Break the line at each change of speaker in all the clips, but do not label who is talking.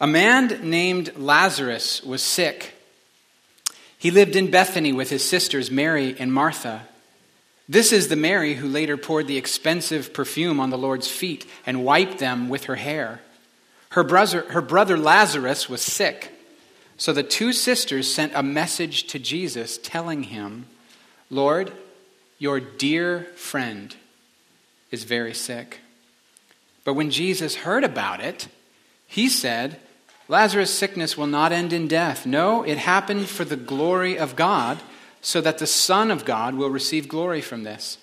A man named Lazarus was sick. He lived in Bethany with his sisters Mary and Martha. This is the Mary who later poured the expensive perfume on the Lord's feet and wiped them with her hair. Her brother, her brother Lazarus was sick. So the two sisters sent a message to Jesus telling him, Lord, your dear friend is very sick. But when Jesus heard about it, he said, Lazarus' sickness will not end in death. No, it happened for the glory of God, so that the Son of God will receive glory from this.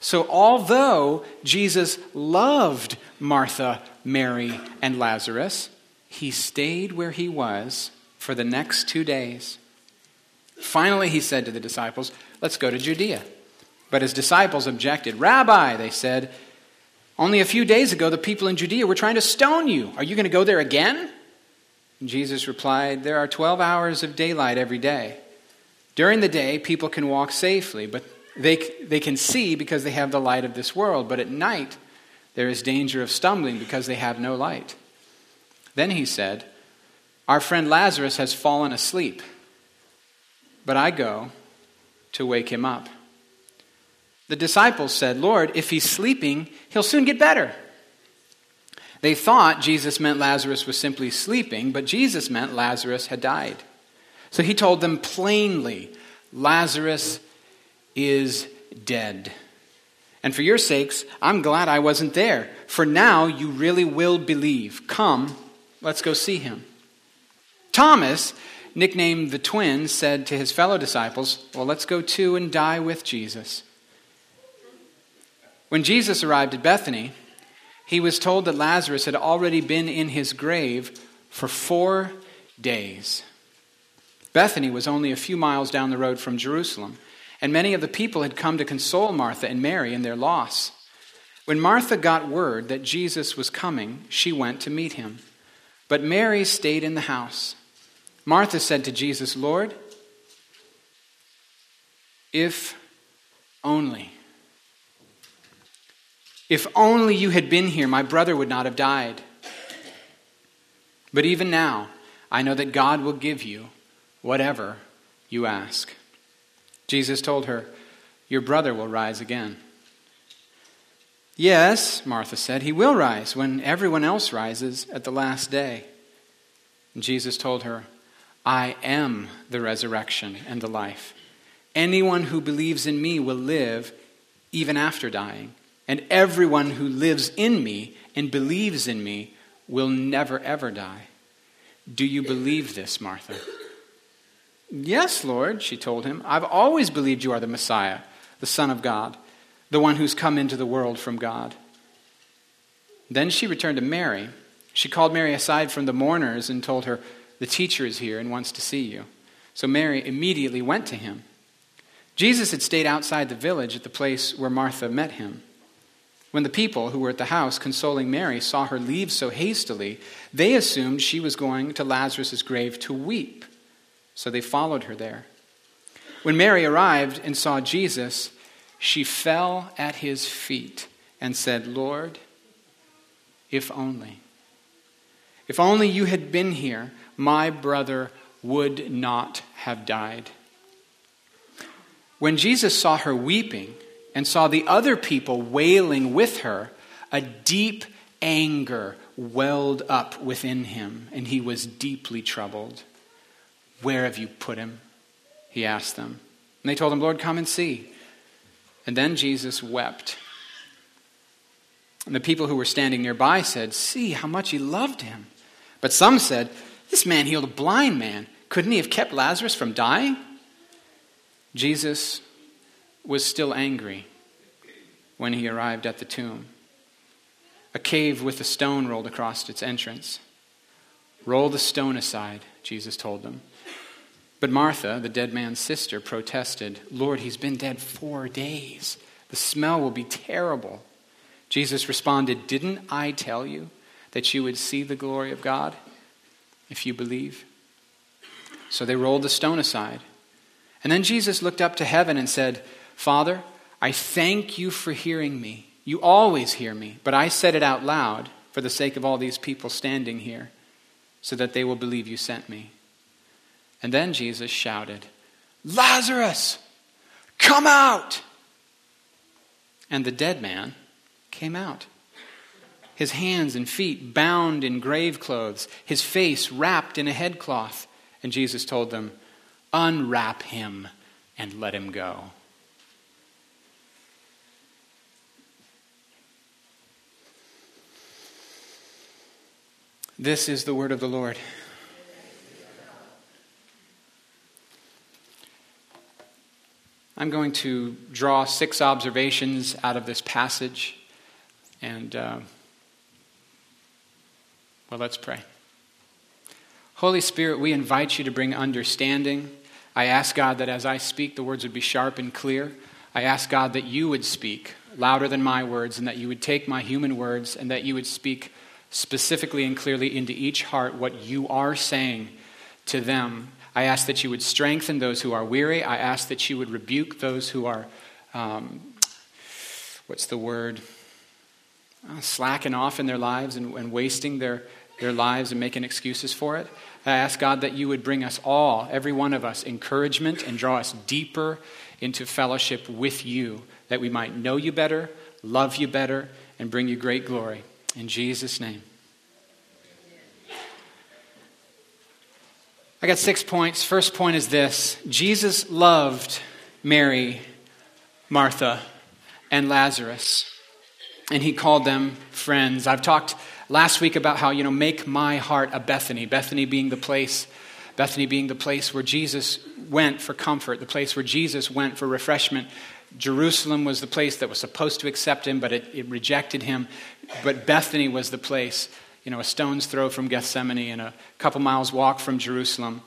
So, although Jesus loved Martha, Mary, and Lazarus, he stayed where he was for the next two days. Finally, he said to the disciples, Let's go to Judea. But his disciples objected. Rabbi, they said, only a few days ago, the people in Judea were trying to stone you. Are you going to go there again? Jesus replied, There are 12 hours of daylight every day. During the day, people can walk safely, but they, they can see because they have the light of this world. But at night, there is danger of stumbling because they have no light. Then he said, Our friend Lazarus has fallen asleep, but I go to wake him up. The disciples said, Lord, if he's sleeping, he'll soon get better. They thought Jesus meant Lazarus was simply sleeping, but Jesus meant Lazarus had died. So he told them plainly, Lazarus is dead. And for your sakes, I'm glad I wasn't there, for now you really will believe. Come, let's go see him. Thomas, nicknamed the twin, said to his fellow disciples, Well, let's go too and die with Jesus. When Jesus arrived at Bethany, he was told that Lazarus had already been in his grave for four days. Bethany was only a few miles down the road from Jerusalem, and many of the people had come to console Martha and Mary in their loss. When Martha got word that Jesus was coming, she went to meet him. But Mary stayed in the house. Martha said to Jesus, Lord, if only if only you had been here, my brother would not have died. But even now, I know that God will give you whatever you ask. Jesus told her, Your brother will rise again. Yes, Martha said, he will rise when everyone else rises at the last day. And Jesus told her, I am the resurrection and the life. Anyone who believes in me will live even after dying and everyone who lives in me and believes in me will never, ever die. Do you believe this, Martha? Yes, Lord, she told him. I've always believed you are the Messiah, the Son of God, the one who's come into the world from God. Then she returned to Mary. She called Mary aside from the mourners and told her, The teacher is here and wants to see you. So Mary immediately went to him. Jesus had stayed outside the village at the place where Martha met him. When the people who were at the house consoling Mary saw her leave so hastily, they assumed she was going to Lazarus' grave to weep. So they followed her there. When Mary arrived and saw Jesus, she fell at his feet and said, Lord, if only. If only you had been here, my brother would not have died. When Jesus saw her weeping, and saw the other people wailing with her, a deep anger welled up within him, and he was deeply troubled. Where have you put him? He asked them. And they told him, Lord, come and see. And then Jesus wept. And the people who were standing nearby said, See how much he loved him. But some said, This man healed a blind man. Couldn't he have kept Lazarus from dying? Jesus was still angry when he arrived at the tomb. A cave with a stone rolled across its entrance. Roll the stone aside, Jesus told them. But Martha, the dead man's sister, protested, Lord, he's been dead four days. The smell will be terrible. Jesus responded, Didn't I tell you that you would see the glory of God if you believe? So they rolled the stone aside. And then Jesus looked up to heaven and said, Father, I thank you for hearing me. You always hear me, but I said it out loud for the sake of all these people standing here, so that they will believe you sent me. And then Jesus shouted, Lazarus, come out! And the dead man came out. His hands and feet bound in grave clothes, his face wrapped in a headcloth. And Jesus told them, Unwrap him and let him go. This is the word of the Lord. I'm going to draw six observations out of this passage. And, uh, well, let's pray. Holy Spirit, we invite you to bring understanding. I ask God that as I speak, the words would be sharp and clear. I ask God that you would speak louder than my words and that you would take my human words and that you would speak specifically and clearly into each heart what you are saying to them. I ask that you would strengthen those who are weary. I ask that you would rebuke those who are, um, what's the word? Uh, slacking off in their lives and, and wasting their, their lives and making excuses for it. I ask God that you would bring us all, every one of us, encouragement and draw us deeper into fellowship with you, that we might know you better, love you better, and bring you great glory. In Jesus' name. I got six points. First point is this Jesus loved Mary, Martha, and Lazarus, and he called them friends. I've talked last week about how, you know, make my heart a Bethany, Bethany being the place. Bethany being the place where Jesus went for comfort, the place where Jesus went for refreshment. Jerusalem was the place that was supposed to accept him, but it, it, rejected him. But Bethany was the place, you know, a stone's throw from Gethsemane and a couple miles walk from Jerusalem.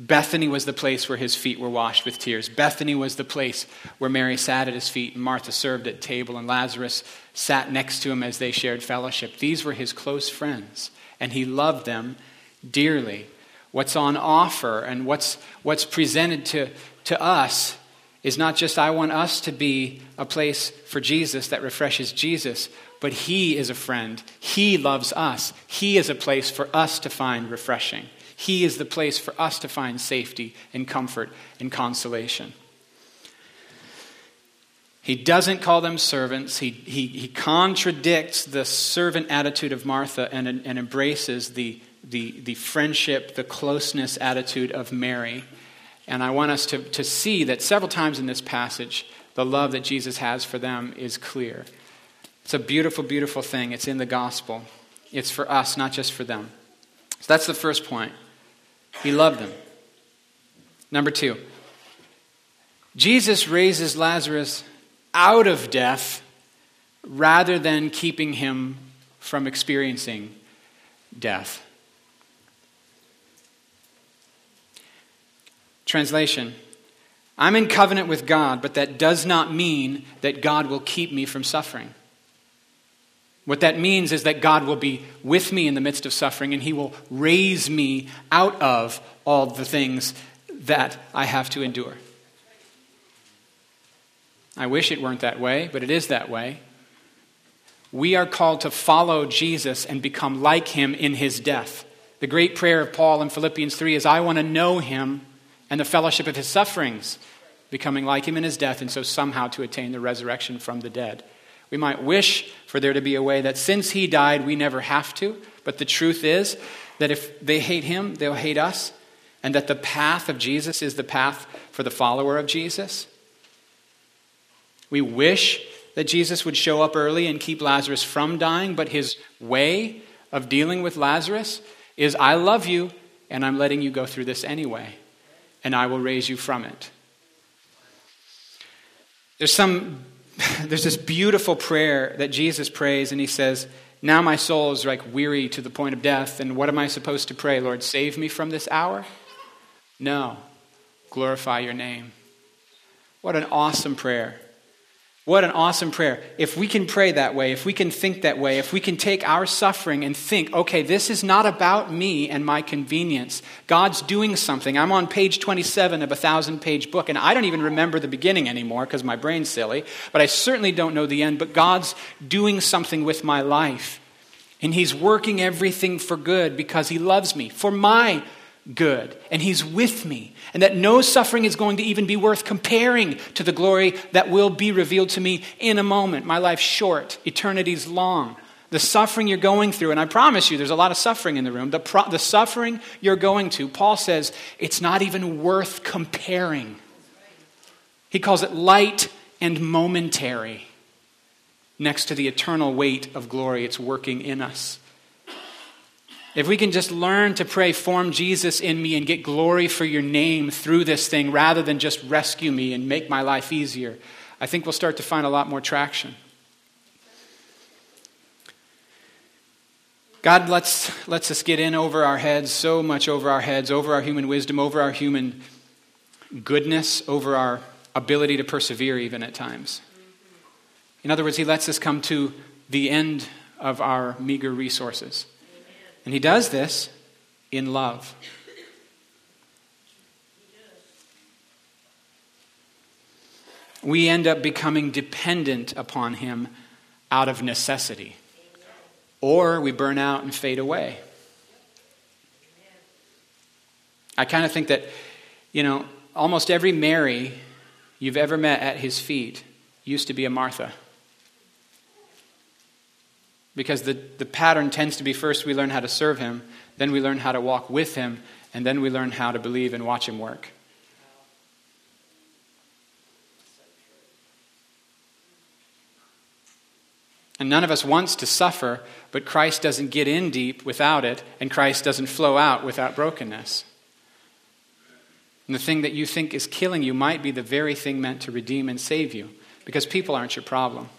Bethany was the place where his feet were washed with tears. Bethany was the place where Mary sat at his feet and Martha served at table and Lazarus sat next to him as they shared fellowship. These were his close friends, and he loved them dearly. What's on offer and what's, what's presented to, to us is not just I want us to be a place for Jesus that refreshes Jesus, but He is a friend. He loves us. He is a place for us to find refreshing. He is the place for us to find safety and comfort and consolation. He doesn't call them servants. He, he, he contradicts the servant attitude of Martha and, and embraces the, the, the friendship, the closeness attitude of Mary. And I want us to, to see that several times in this passage, the love that Jesus has for them is clear. It's a beautiful, beautiful thing. It's in the gospel. It's for us, not just for them. So that's the first point. He loved them. Number two, Jesus raises Lazarus out of death rather than keeping him from experiencing death. Translation I'm in covenant with God, but that does not mean that God will keep me from suffering. What that means is that God will be with me in the midst of suffering and He will raise me out of all the things that I have to endure. I wish it weren't that way, but it is that way. We are called to follow Jesus and become like Him in His death. The great prayer of Paul in Philippians 3 is I want to know Him and the fellowship of his sufferings, becoming like him in his death, and so somehow to attain the resurrection from the dead. We might wish for there to be a way that since he died, we never have to, but the truth is that if they hate him, they'll hate us, and that the path of Jesus is the path for the follower of Jesus. We wish that Jesus would show up early and keep Lazarus from dying, but his way of dealing with Lazarus is I love you, and I'm letting you go through this anyway and I will raise you from it. There's some there's this beautiful prayer that Jesus prays and he says, "Now my soul is like weary to the point of death, and what am I supposed to pray? Lord, save me from this hour?" No. Glorify your name. What an awesome prayer. What an awesome prayer. If we can pray that way, if we can think that way, if we can take our suffering and think, okay, this is not about me and my convenience. God's doing something. I'm on page 27 of a thousand page book, and I don't even remember the beginning anymore because my brain's silly, but I certainly don't know the end. But God's doing something with my life. And He's working everything for good because He loves me, for my good. And He's with me. And that no suffering is going to even be worth comparing to the glory that will be revealed to me in a moment. My life's short, eternity's long. The suffering you're going through, and I promise you, there's a lot of suffering in the room. The, pro- the suffering you're going to, Paul says, it's not even worth comparing. He calls it light and momentary next to the eternal weight of glory it's working in us. If we can just learn to pray, form Jesus in me and get glory for your name through this thing rather than just rescue me and make my life easier, I think we'll start to find a lot more traction. God lets, lets us get in over our heads, so much over our heads, over our human wisdom, over our human goodness, over our ability to persevere, even at times. In other words, He lets us come to the end of our meager resources. And He does this in love. We end up becoming dependent upon Him out of necessity, or we burn out and fade away. I kind of think that, you know, almost every Mary you've ever met at His feet used to be a Martha. Because the, the pattern tends to be first we learn how to serve Him, then we learn how to walk with Him, and then we learn how to believe and watch Him work. And none of us wants to suffer, but Christ doesn't get in deep without it, and Christ doesn't flow out without brokenness. And the thing that you think is killing you might be the very thing meant to redeem and save you, because people aren't your problem.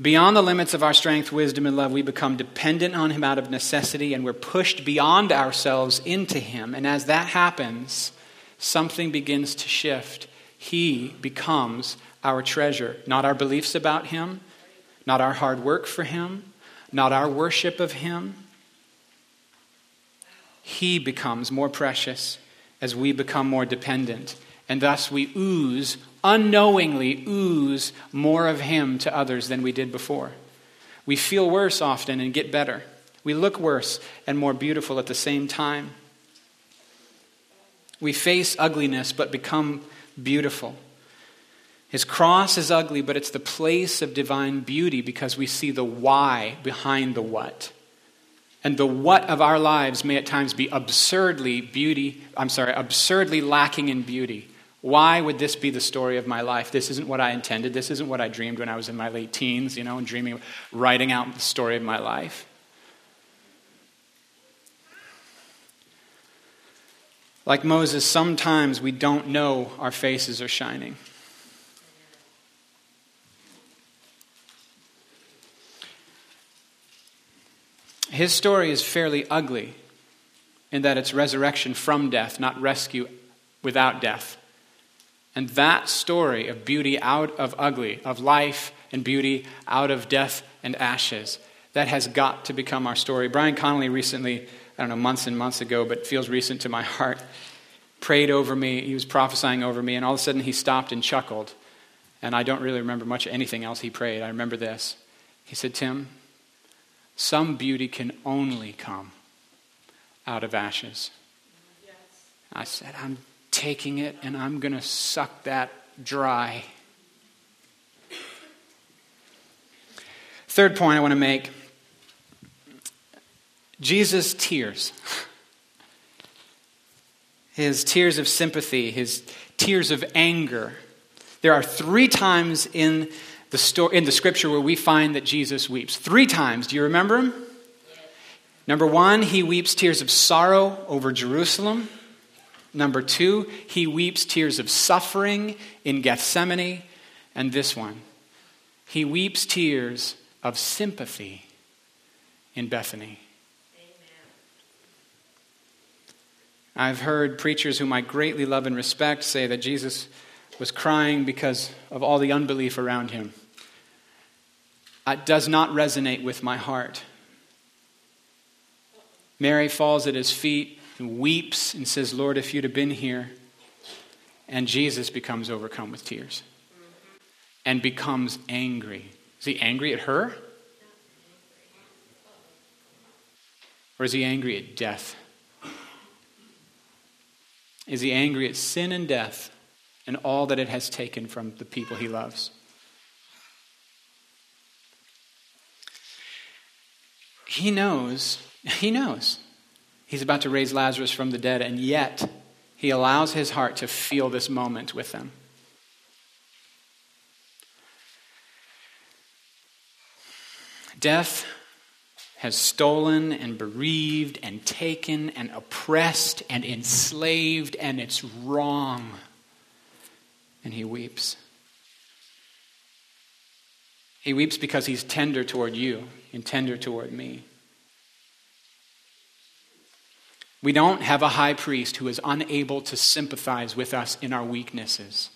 Beyond the limits of our strength, wisdom, and love, we become dependent on Him out of necessity and we're pushed beyond ourselves into Him. And as that happens, something begins to shift. He becomes our treasure, not our beliefs about Him, not our hard work for Him, not our worship of Him. He becomes more precious as we become more dependent. And thus we ooze unknowingly ooze more of Him to others than we did before. We feel worse often and get better. We look worse and more beautiful at the same time. We face ugliness but become beautiful. His cross is ugly, but it's the place of divine beauty because we see the why behind the what. And the what of our lives may at times be absurdly beauty, I'm sorry, absurdly lacking in beauty. Why would this be the story of my life? This isn't what I intended. This isn't what I dreamed when I was in my late teens, you know, and dreaming, writing out the story of my life. Like Moses, sometimes we don't know our faces are shining. His story is fairly ugly in that it's resurrection from death, not rescue without death. And that story of beauty out of ugly, of life and beauty out of death and ashes, that has got to become our story. Brian Connolly recently, I don't know, months and months ago, but feels recent to my heart, prayed over me. He was prophesying over me, and all of a sudden he stopped and chuckled. And I don't really remember much of anything else he prayed. I remember this. He said, Tim, some beauty can only come out of ashes. Yes. I said, I'm taking it and I'm going to suck that dry. Third point I want to make Jesus' tears. His tears of sympathy, his tears of anger. There are three times in the, story, in the scripture where we find that Jesus weeps. Three times. Do you remember them? Number one, he weeps tears of sorrow over Jerusalem. Number two, he weeps tears of suffering in Gethsemane. And this one, he weeps tears of sympathy in Bethany. I've heard preachers whom I greatly love and respect say that Jesus was crying because of all the unbelief around him. It does not resonate with my heart. Mary falls at his feet and weeps and says, Lord, if you'd have been here. And Jesus becomes overcome with tears. and becomes angry. Is he angry at her? Or is he angry at death? Is he angry at sin and death and all that it has taken from the people he loves? He knows, he knows he's about to raise Lazarus from the dead, and yet he allows his heart to feel this moment with them. Death has stolen and bereaved and taken and oppressed and enslaved, and it's wrong. And he weeps. He weeps because he's tender toward you and tender toward me. We don't have a high priest who is unable to sympathize with us in our weaknesses.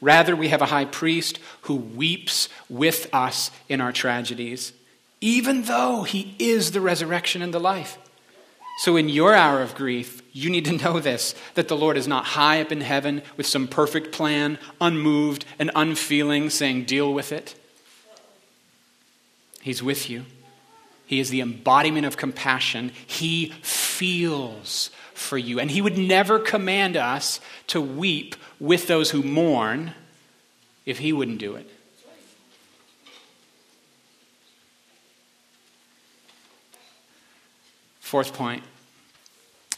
Rather, we have a high priest who weeps with us in our tragedies, even though he is the resurrection and the life. So, in your hour of grief, you need to know this that the Lord is not high up in heaven with some perfect plan, unmoved and unfeeling, saying, Deal with it. He's with you. He is the embodiment of compassion. He feels for you. And He would never command us to weep with those who mourn if He wouldn't do it. Fourth point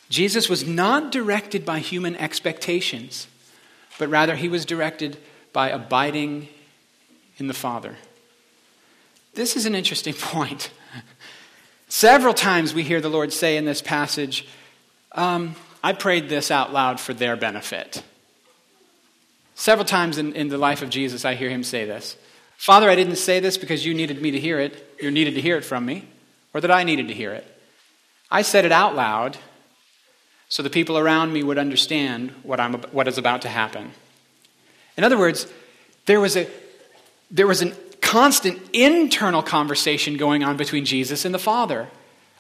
Jesus was not directed by human expectations, but rather he was directed by abiding in the Father. This is an interesting point. Several times we hear the Lord say in this passage, um, I prayed this out loud for their benefit. Several times in, in the life of Jesus, I hear him say this Father, I didn't say this because you needed me to hear it, you needed to hear it from me, or that I needed to hear it. I said it out loud so the people around me would understand what, I'm, what is about to happen. In other words, there was, a, there was a constant internal conversation going on between Jesus and the Father.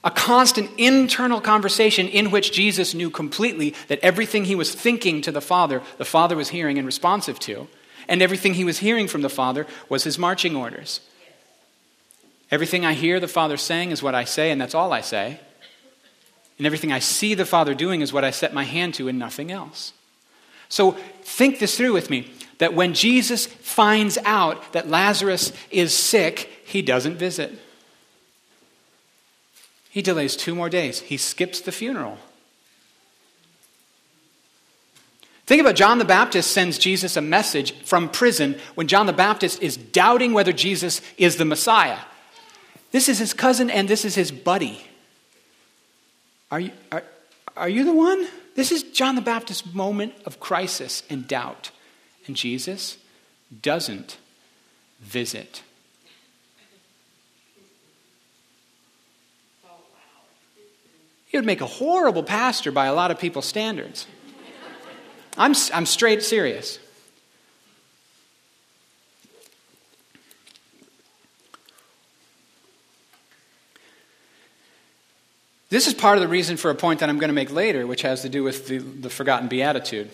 A constant internal conversation in which Jesus knew completely that everything he was thinking to the Father, the Father was hearing and responsive to. And everything he was hearing from the Father was his marching orders. Everything I hear the Father saying is what I say, and that's all I say. And everything I see the Father doing is what I set my hand to, and nothing else. So think this through with me that when Jesus finds out that Lazarus is sick, he doesn't visit. He delays two more days. He skips the funeral. Think about John the Baptist sends Jesus a message from prison when John the Baptist is doubting whether Jesus is the Messiah. This is his cousin and this is his buddy. Are you, are, are you the one? This is John the Baptist's moment of crisis and doubt. And Jesus doesn't visit. He would make a horrible pastor by a lot of people's standards. I'm, I'm straight serious. This is part of the reason for a point that I'm going to make later, which has to do with the, the forgotten beatitude.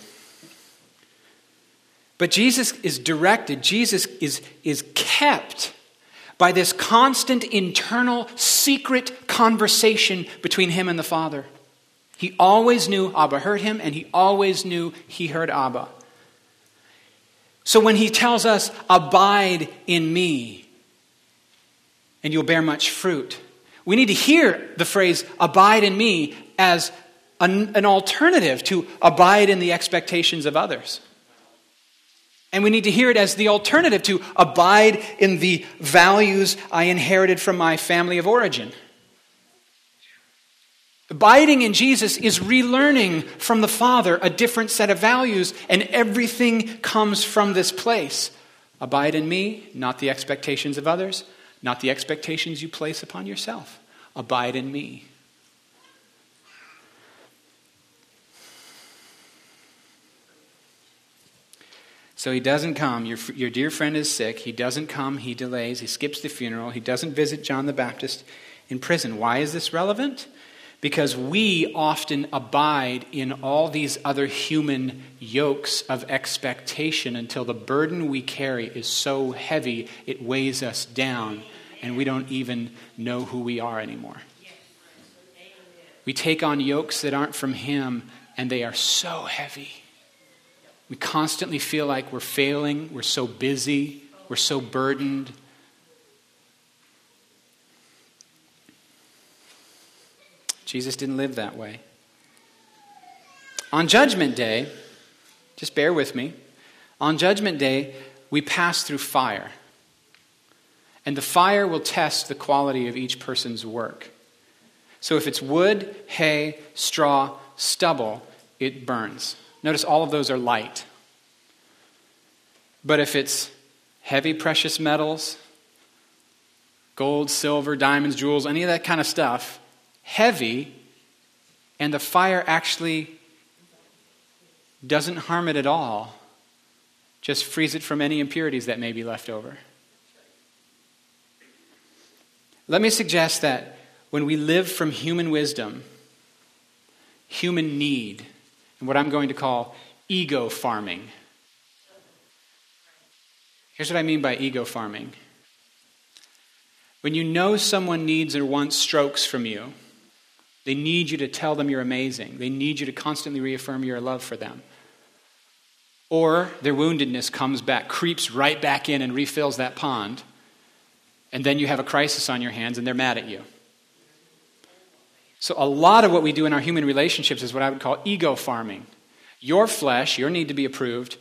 But Jesus is directed, Jesus is, is kept by this constant internal secret conversation between him and the Father. He always knew Abba heard him, and he always knew he heard Abba. So when he tells us, Abide in me, and you'll bear much fruit, we need to hear the phrase, Abide in me, as an, an alternative to abide in the expectations of others. And we need to hear it as the alternative to abide in the values I inherited from my family of origin. Abiding in Jesus is relearning from the Father a different set of values, and everything comes from this place. Abide in me, not the expectations of others, not the expectations you place upon yourself. Abide in me. So he doesn't come. Your, your dear friend is sick. He doesn't come. He delays. He skips the funeral. He doesn't visit John the Baptist in prison. Why is this relevant? because we often abide in all these other human yokes of expectation until the burden we carry is so heavy it weighs us down and we don't even know who we are anymore. We take on yokes that aren't from Him and they are so heavy. We constantly feel like we're failing, we're so busy, we're so burdened. Jesus didn't live that way. On Judgment Day, just bear with me, on Judgment Day, we pass through fire. And the fire will test the quality of each person's work. So if it's wood, hay, straw, stubble, it burns. Notice all of those are light. But if it's heavy precious metals, gold, silver, diamonds, jewels, any of that kind of stuff, heavy, and the fire actually doesn't harm it at all, just frees it from any impurities that may be left over. Let me suggest that when we live from human wisdom, human need, and what I'm going to call ego farming. Here's what I mean by ego farming. When you know someone needs or wants strokes from you, they need you to tell them you're amazing. They need you to constantly reaffirm your love for them. Or their woundedness comes back, creeps right back in and refills that pond. And then you have a crisis on your hands and they're mad at you. So, a lot of what we do in our human relationships is what I would call ego farming. Your flesh, your need to be approved,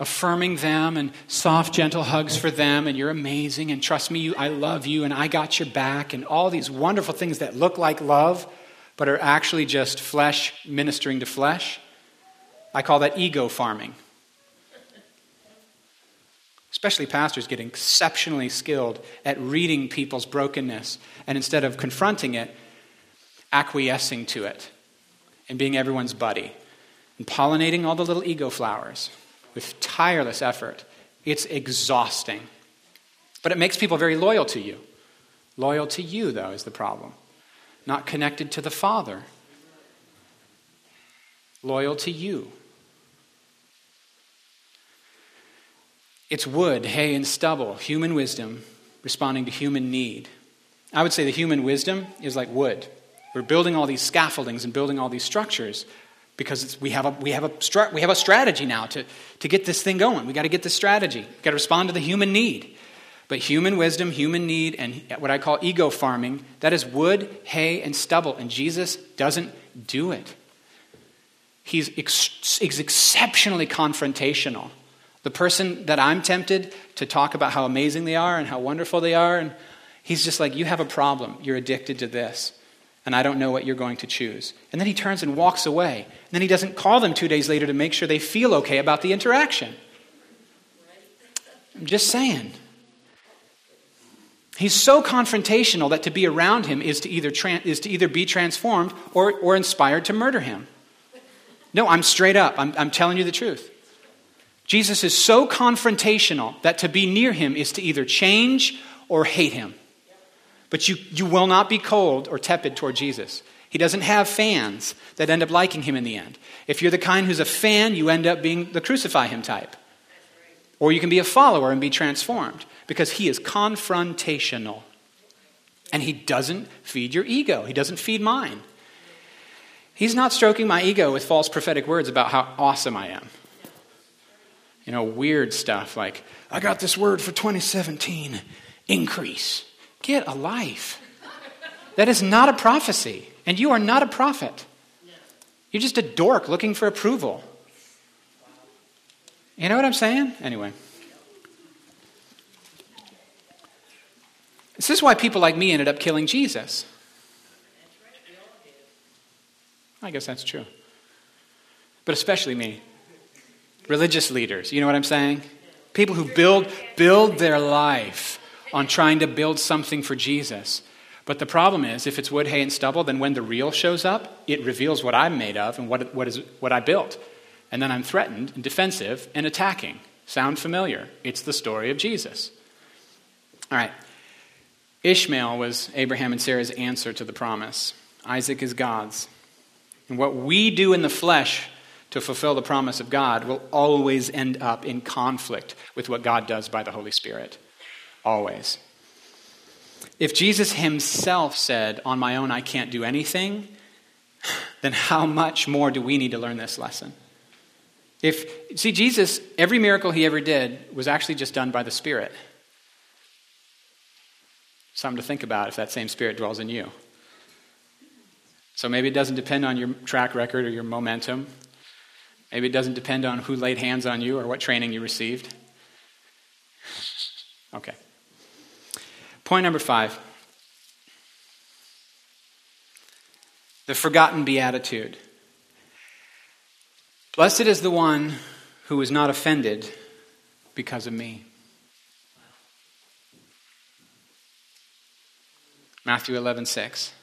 affirming them and soft, gentle hugs for them, and you're amazing, and trust me, you, I love you, and I got your back, and all these wonderful things that look like love but are actually just flesh ministering to flesh. I call that ego farming. Especially pastors get exceptionally skilled at reading people's brokenness and instead of confronting it, acquiescing to it and being everyone's buddy and pollinating all the little ego flowers with tireless effort. It's exhausting. But it makes people very loyal to you. Loyal to you, though, is the problem not connected to the Father, loyal to you. It's wood, hay, and stubble, human wisdom responding to human need. I would say the human wisdom is like wood. We're building all these scaffoldings and building all these structures because we have a, we have a, we have a strategy now to, to get this thing going. We've got to get this strategy. We've got to respond to the human need. But human wisdom, human need, and what I call ego farming, that is wood, hay, and stubble. And Jesus doesn't do it. He's, ex- he's exceptionally confrontational. The person that I'm tempted to talk about how amazing they are and how wonderful they are, and he's just like, You have a problem. You're addicted to this. And I don't know what you're going to choose. And then he turns and walks away. And then he doesn't call them two days later to make sure they feel okay about the interaction. I'm just saying. He's so confrontational that to be around him is to either, tra- is to either be transformed or, or inspired to murder him. No, I'm straight up. I'm, I'm telling you the truth. Jesus is so confrontational that to be near him is to either change or hate him. But you, you will not be cold or tepid toward Jesus. He doesn't have fans that end up liking him in the end. If you're the kind who's a fan, you end up being the crucify him type. Or you can be a follower and be transformed because he is confrontational. And he doesn't feed your ego, he doesn't feed mine. He's not stroking my ego with false prophetic words about how awesome I am. You know, weird stuff like, I got this word for 2017 increase. Get a life. That is not a prophecy, and you are not a prophet. You're just a dork looking for approval. You know what I'm saying? Anyway. This is why people like me ended up killing Jesus. I guess that's true. But especially me. Religious leaders, you know what I'm saying? People who build build their life on trying to build something for Jesus. But the problem is, if it's wood, hay, and stubble, then when the real shows up, it reveals what I'm made of and what, what, is, what I built. And then I'm threatened and defensive and attacking. Sound familiar? It's the story of Jesus. All right. Ishmael was Abraham and Sarah's answer to the promise. Isaac is God's. And what we do in the flesh to fulfill the promise of God will always end up in conflict with what God does by the Holy Spirit. Always. If Jesus himself said, On my own I can't do anything, then how much more do we need to learn this lesson? If see Jesus, every miracle he ever did was actually just done by the Spirit. Something to think about if that same Spirit dwells in you. So maybe it doesn't depend on your track record or your momentum. Maybe it doesn't depend on who laid hands on you or what training you received. Okay. Point number five the forgotten beatitude. Blessed is the one who is not offended because of me. Matthew 11, 6.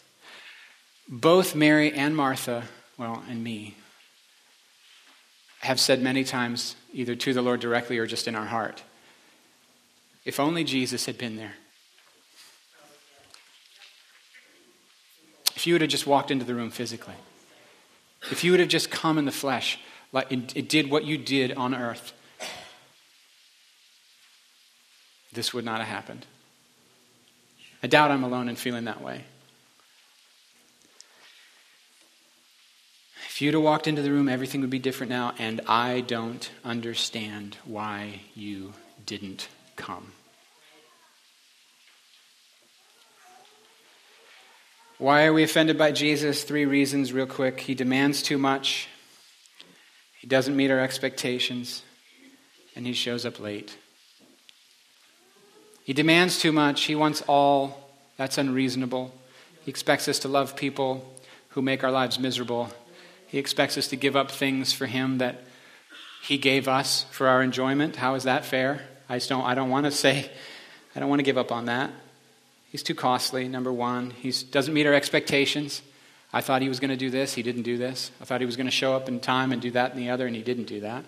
Both Mary and Martha, well, and me, have said many times, either to the Lord directly or just in our heart, if only Jesus had been there. If you would have just walked into the room physically, if you would have just come in the flesh, like it, it did what you did on earth, this would not have happened. I doubt I'm alone in feeling that way. If you'd have walked into the room, everything would be different now, and I don't understand why you didn't come. Why are we offended by Jesus? Three reasons, real quick. He demands too much, he doesn't meet our expectations, and he shows up late. He demands too much, he wants all. That's unreasonable. He expects us to love people who make our lives miserable. He expects us to give up things for him that he gave us for our enjoyment. How is that fair? I don't I don't want to say I don't want to give up on that. He's too costly, number one. He doesn't meet our expectations. I thought he was going to do this, he didn't do this. I thought he was going to show up in time and do that and the other, and he didn't do that.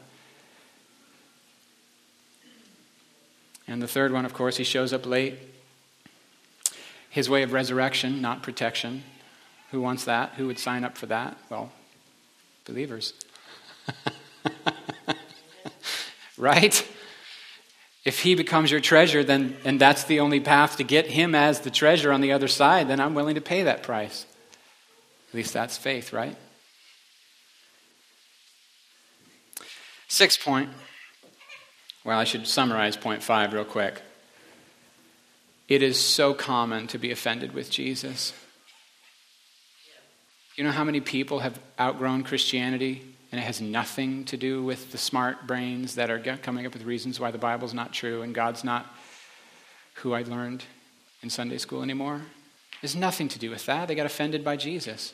And the third one, of course, he shows up late. His way of resurrection, not protection. Who wants that? Who would sign up for that? Well, believers. right? If he becomes your treasure, then and that's the only path to get him as the treasure on the other side, then I'm willing to pay that price. At least that's faith, right? Sixth point. Well, I should summarize point five real quick. It is so common to be offended with Jesus. You know how many people have outgrown Christianity and it has nothing to do with the smart brains that are coming up with reasons why the Bible's not true and God's not who I learned in Sunday school anymore. Has nothing to do with that. They got offended by Jesus.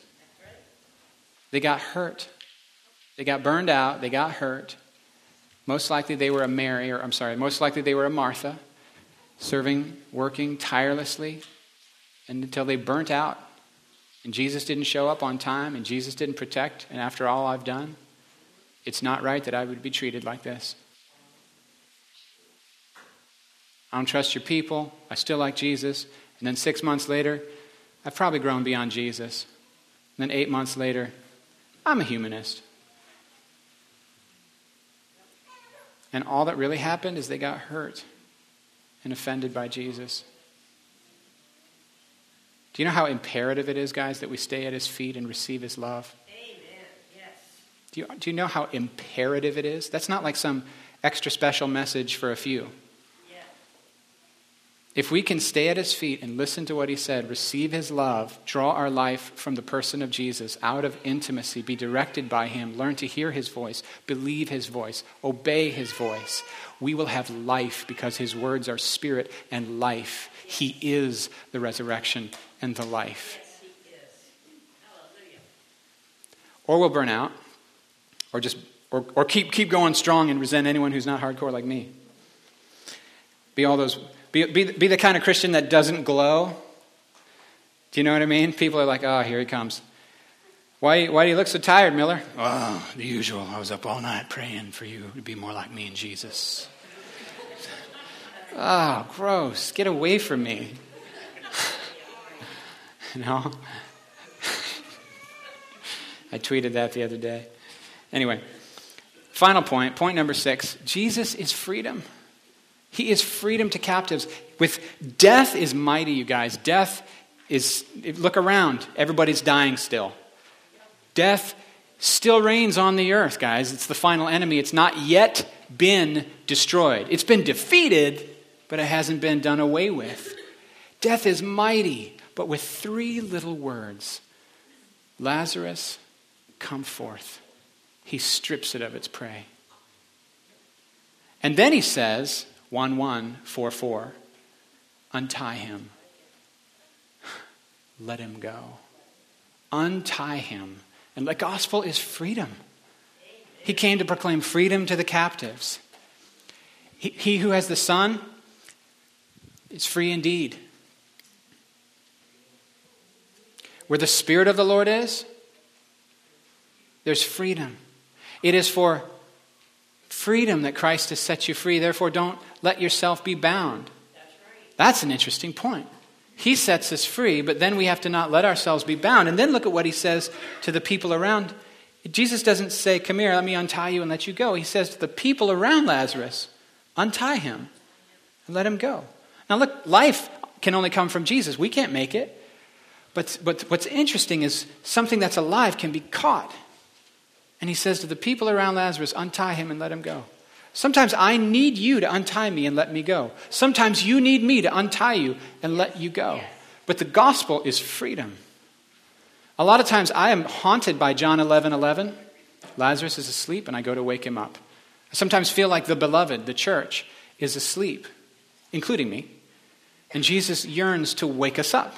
They got hurt. They got burned out. They got hurt. Most likely they were a Mary, or I'm sorry, most likely they were a Martha, serving, working tirelessly and until they burnt out. And Jesus didn't show up on time, and Jesus didn't protect, and after all I've done, it's not right that I would be treated like this. I don't trust your people. I still like Jesus. And then six months later, I've probably grown beyond Jesus. And then eight months later, I'm a humanist. And all that really happened is they got hurt and offended by Jesus. Do you know how imperative it is, guys, that we stay at his feet and receive his love? Do you, do you know how imperative it is? That's not like some extra special message for a few. If we can stay at his feet and listen to what he said, receive his love, draw our life from the person of Jesus out of intimacy, be directed by him, learn to hear his voice, believe his voice, obey his voice, we will have life because his words are spirit and life. He is the resurrection and the life. Or we'll burn out or just or, or keep keep going strong and resent anyone who's not hardcore like me. Be all those be, be, be the kind of Christian that doesn't glow. Do you know what I mean? People are like, oh, here he comes. Why, why do you look so tired, Miller? Oh, the usual. I was up all night praying for you to be more like me and Jesus. oh, gross. Get away from me. you know? I tweeted that the other day. Anyway, final point, point number six Jesus is freedom. He is freedom to captives. With death is mighty, you guys. Death is, look around, everybody's dying still. Death still reigns on the earth, guys. It's the final enemy. It's not yet been destroyed. It's been defeated, but it hasn't been done away with. Death is mighty, but with three little words Lazarus, come forth. He strips it of its prey. And then he says, 1 1 4 4, untie him. Let him go. Untie him. And the gospel is freedom. He came to proclaim freedom to the captives. He, he who has the Son is free indeed. Where the Spirit of the Lord is, there's freedom. It is for freedom that Christ has set you free. Therefore, don't let yourself be bound. That's an interesting point. He sets us free, but then we have to not let ourselves be bound. And then look at what he says to the people around. Jesus doesn't say, Come here, let me untie you and let you go. He says to the people around Lazarus, Untie him and let him go. Now, look, life can only come from Jesus. We can't make it. But, but what's interesting is something that's alive can be caught. And he says to the people around Lazarus, Untie him and let him go. Sometimes I need you to untie me and let me go. Sometimes you need me to untie you and let you go. But the gospel is freedom. A lot of times I am haunted by John 11 11. Lazarus is asleep and I go to wake him up. I sometimes feel like the beloved, the church, is asleep, including me. And Jesus yearns to wake us up.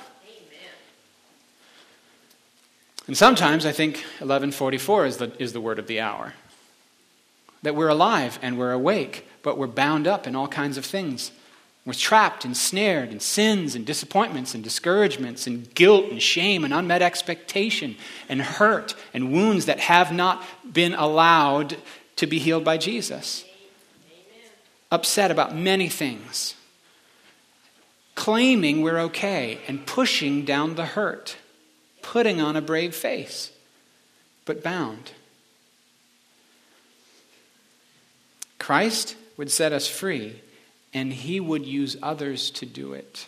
And sometimes I think 1144 is the, is the word of the hour that we're alive and we're awake, but we're bound up in all kinds of things. We're trapped and snared in sins and disappointments and discouragements and guilt and shame and unmet expectation and hurt and wounds that have not been allowed to be healed by Jesus. Upset about many things. Claiming we're okay and pushing down the hurt. Putting on a brave face, but bound. Christ would set us free, and he would use others to do it.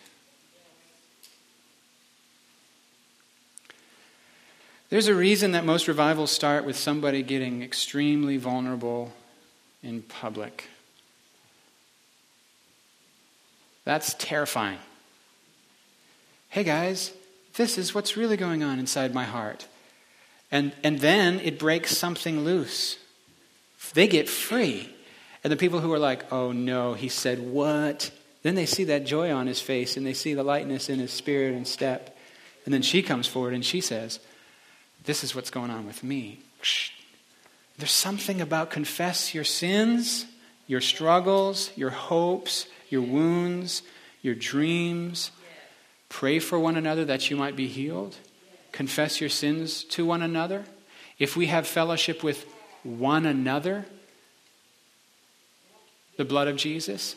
There's a reason that most revivals start with somebody getting extremely vulnerable in public. That's terrifying. Hey guys, this is what's really going on inside my heart. And, and then it breaks something loose. They get free. And the people who are like, oh no, he said what? Then they see that joy on his face and they see the lightness in his spirit and step. And then she comes forward and she says, This is what's going on with me. There's something about confess your sins, your struggles, your hopes, your wounds, your dreams. Pray for one another that you might be healed. Confess your sins to one another. If we have fellowship with one another, the blood of Jesus?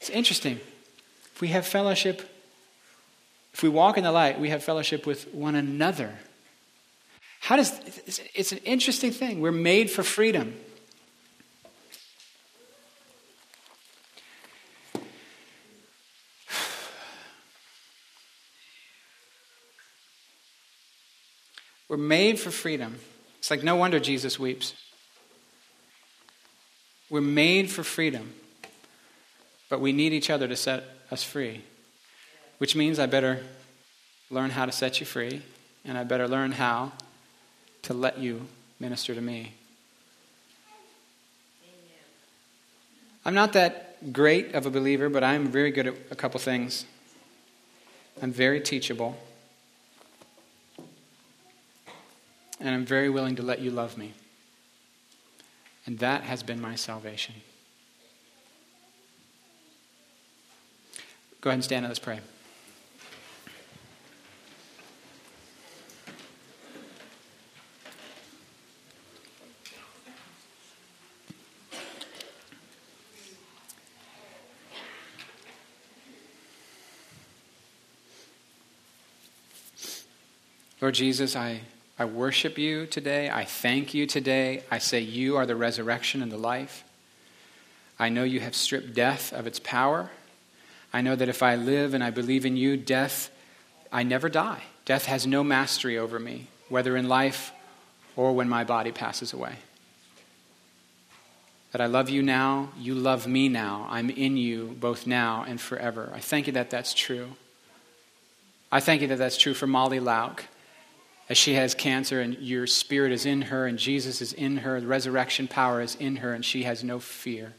It's interesting. If we have fellowship, if we walk in the light, we have fellowship with one another. How does it's an interesting thing. We're made for freedom. We're made for freedom. It's like no wonder Jesus weeps. We're made for freedom, but we need each other to set us free. Which means I better learn how to set you free, and I better learn how to let you minister to me. I'm not that great of a believer, but I'm very good at a couple things. I'm very teachable, and I'm very willing to let you love me. And that has been my salvation. Go ahead and stand and let's pray. Lord Jesus, I I worship you today. I thank you today. I say you are the resurrection and the life. I know you have stripped death of its power. I know that if I live and I believe in you, death, I never die. Death has no mastery over me, whether in life or when my body passes away. That I love you now, you love me now. I'm in you both now and forever. I thank you that that's true. I thank you that that's true for Molly Lauk as she has cancer and your spirit is in her and Jesus is in her, the resurrection power is in her, and she has no fear.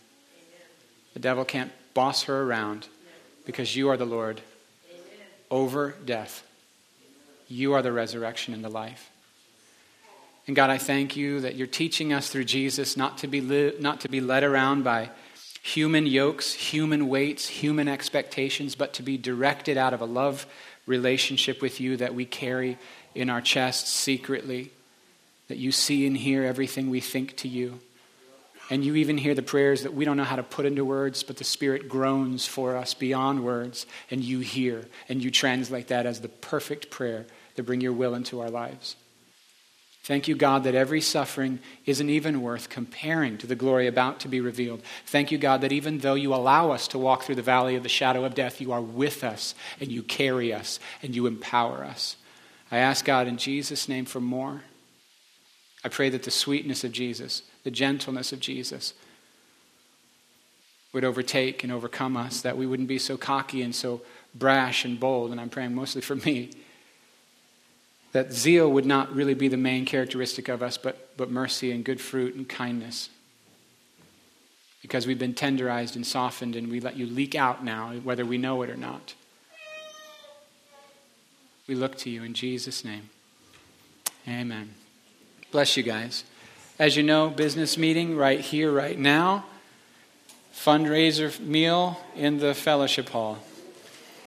The devil can't boss her around because you are the Lord over death. You are the resurrection and the life. And God, I thank you that you're teaching us through Jesus not to be, li- not to be led around by human yokes, human weights, human expectations, but to be directed out of a love relationship with you that we carry in our chests secretly, that you see and hear everything we think to you. And you even hear the prayers that we don't know how to put into words, but the Spirit groans for us beyond words, and you hear, and you translate that as the perfect prayer to bring your will into our lives. Thank you, God, that every suffering isn't even worth comparing to the glory about to be revealed. Thank you, God, that even though you allow us to walk through the valley of the shadow of death, you are with us, and you carry us, and you empower us. I ask God in Jesus' name for more. I pray that the sweetness of Jesus, the gentleness of Jesus, would overtake and overcome us, that we wouldn't be so cocky and so brash and bold, and I'm praying mostly for me. That zeal would not really be the main characteristic of us, but, but mercy and good fruit and kindness. Because we've been tenderized and softened, and we let you leak out now, whether we know it or not. We look to you in Jesus' name. Amen. Bless you guys. As you know, business meeting right here, right now. Fundraiser meal in the fellowship hall.